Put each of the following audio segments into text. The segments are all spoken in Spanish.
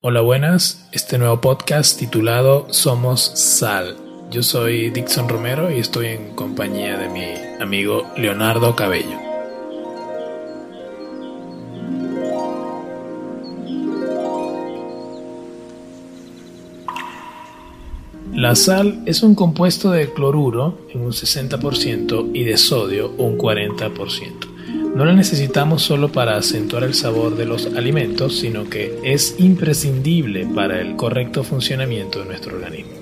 Hola buenas, este nuevo podcast titulado Somos Sal. Yo soy Dixon Romero y estoy en compañía de mi amigo Leonardo Cabello. La sal es un compuesto de cloruro en un 60% y de sodio un 40%. No la necesitamos solo para acentuar el sabor de los alimentos, sino que es imprescindible para el correcto funcionamiento de nuestro organismo.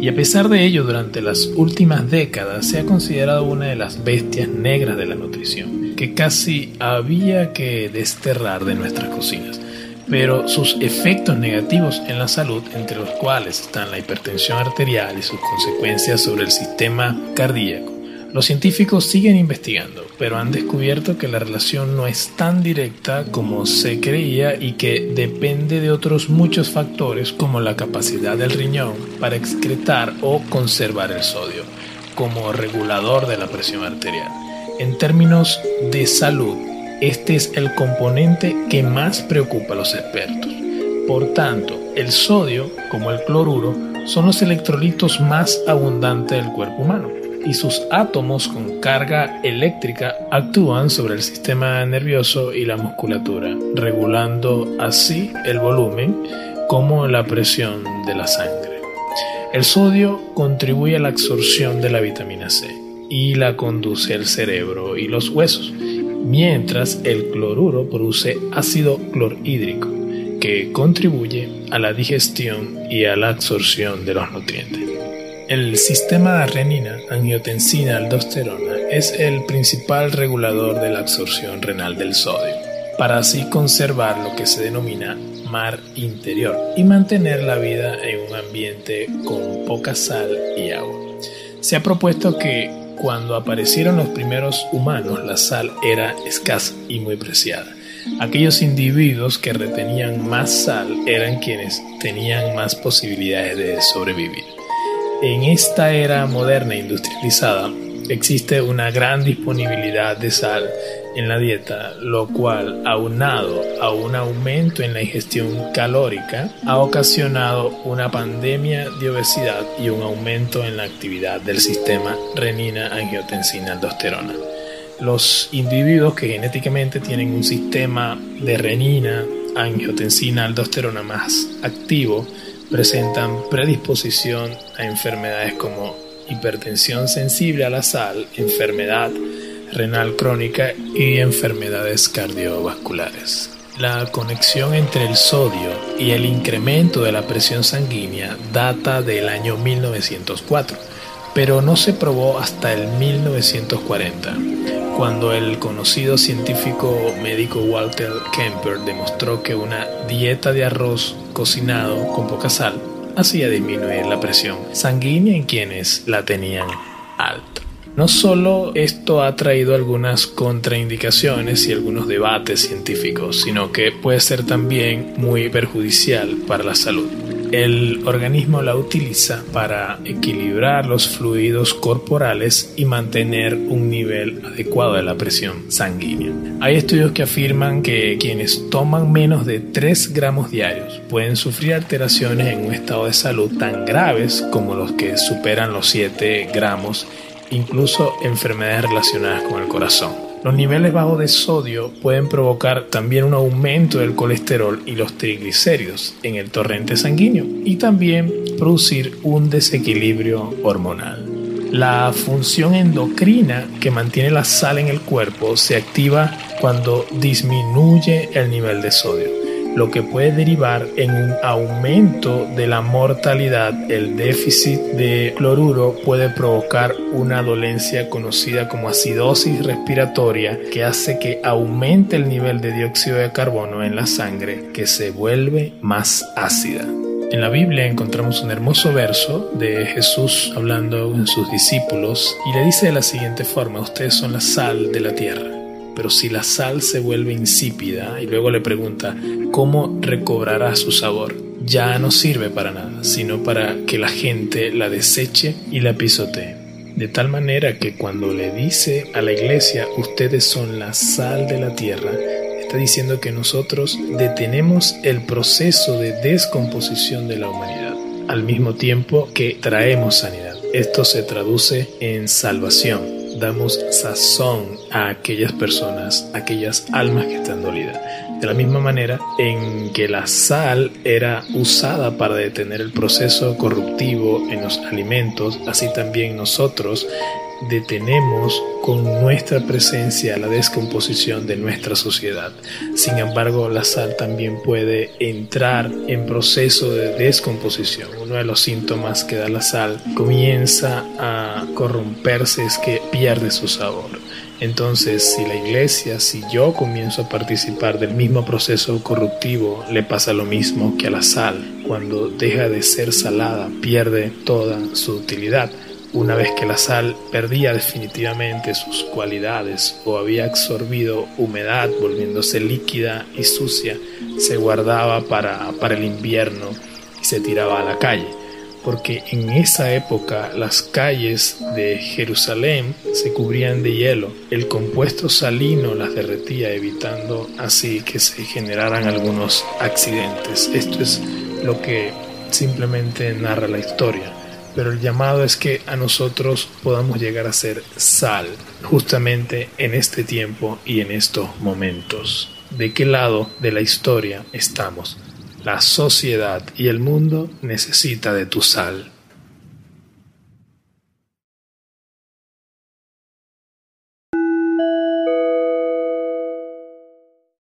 Y a pesar de ello, durante las últimas décadas se ha considerado una de las bestias negras de la nutrición, que casi había que desterrar de nuestras cocinas. Pero sus efectos negativos en la salud, entre los cuales están la hipertensión arterial y sus consecuencias sobre el sistema cardíaco, los científicos siguen investigando, pero han descubierto que la relación no es tan directa como se creía y que depende de otros muchos factores como la capacidad del riñón para excretar o conservar el sodio, como regulador de la presión arterial. En términos de salud, este es el componente que más preocupa a los expertos. Por tanto, el sodio, como el cloruro, son los electrolitos más abundantes del cuerpo humano y sus átomos con carga eléctrica actúan sobre el sistema nervioso y la musculatura, regulando así el volumen como la presión de la sangre. El sodio contribuye a la absorción de la vitamina C y la conduce al cerebro y los huesos, mientras el cloruro produce ácido clorhídrico que contribuye a la digestión y a la absorción de los nutrientes. El sistema renina-angiotensina-aldosterona es el principal regulador de la absorción renal del sodio, para así conservar lo que se denomina mar interior y mantener la vida en un ambiente con poca sal y agua. Se ha propuesto que cuando aparecieron los primeros humanos la sal era escasa y muy preciada. Aquellos individuos que retenían más sal eran quienes tenían más posibilidades de sobrevivir. En esta era moderna e industrializada existe una gran disponibilidad de sal en la dieta, lo cual, aunado a un aumento en la ingestión calórica, ha ocasionado una pandemia de obesidad y un aumento en la actividad del sistema renina-angiotensina-aldosterona. Los individuos que genéticamente tienen un sistema de renina-angiotensina-aldosterona más activo presentan predisposición a enfermedades como hipertensión sensible a la sal, enfermedad renal crónica y enfermedades cardiovasculares. La conexión entre el sodio y el incremento de la presión sanguínea data del año 1904, pero no se probó hasta el 1940 cuando el conocido científico médico Walter Kemper demostró que una dieta de arroz cocinado con poca sal hacía disminuir la presión sanguínea en quienes la tenían alta. No solo esto ha traído algunas contraindicaciones y algunos debates científicos, sino que puede ser también muy perjudicial para la salud el organismo la utiliza para equilibrar los fluidos corporales y mantener un nivel adecuado de la presión sanguínea. Hay estudios que afirman que quienes toman menos de 3 gramos diarios pueden sufrir alteraciones en un estado de salud tan graves como los que superan los 7 gramos, incluso enfermedades relacionadas con el corazón. Los niveles bajos de sodio pueden provocar también un aumento del colesterol y los triglicéridos en el torrente sanguíneo y también producir un desequilibrio hormonal. La función endocrina que mantiene la sal en el cuerpo se activa cuando disminuye el nivel de sodio lo que puede derivar en un aumento de la mortalidad. El déficit de cloruro puede provocar una dolencia conocida como acidosis respiratoria que hace que aumente el nivel de dióxido de carbono en la sangre que se vuelve más ácida. En la Biblia encontramos un hermoso verso de Jesús hablando con sus discípulos y le dice de la siguiente forma, ustedes son la sal de la tierra pero si la sal se vuelve insípida y luego le pregunta cómo recobrará su sabor, ya no sirve para nada, sino para que la gente la deseche y la pisotee. De tal manera que cuando le dice a la iglesia, ustedes son la sal de la tierra, está diciendo que nosotros detenemos el proceso de descomposición de la humanidad, al mismo tiempo que traemos sanidad. Esto se traduce en salvación damos sazón a aquellas personas, aquellas almas que están dolidas. De la misma manera en que la sal era usada para detener el proceso corruptivo en los alimentos, así también nosotros detenemos con nuestra presencia la descomposición de nuestra sociedad. Sin embargo, la sal también puede entrar en proceso de descomposición. Uno de los síntomas que da la sal comienza a corromperse es que pierde su sabor. Entonces, si la iglesia, si yo comienzo a participar del mismo proceso corruptivo, le pasa lo mismo que a la sal. Cuando deja de ser salada, pierde toda su utilidad. Una vez que la sal perdía definitivamente sus cualidades o había absorbido humedad, volviéndose líquida y sucia, se guardaba para, para el invierno y se tiraba a la calle. Porque en esa época las calles de Jerusalén se cubrían de hielo. El compuesto salino las derretía, evitando así que se generaran algunos accidentes. Esto es lo que simplemente narra la historia pero el llamado es que a nosotros podamos llegar a ser sal justamente en este tiempo y en estos momentos. ¿De qué lado de la historia estamos? La sociedad y el mundo necesita de tu sal.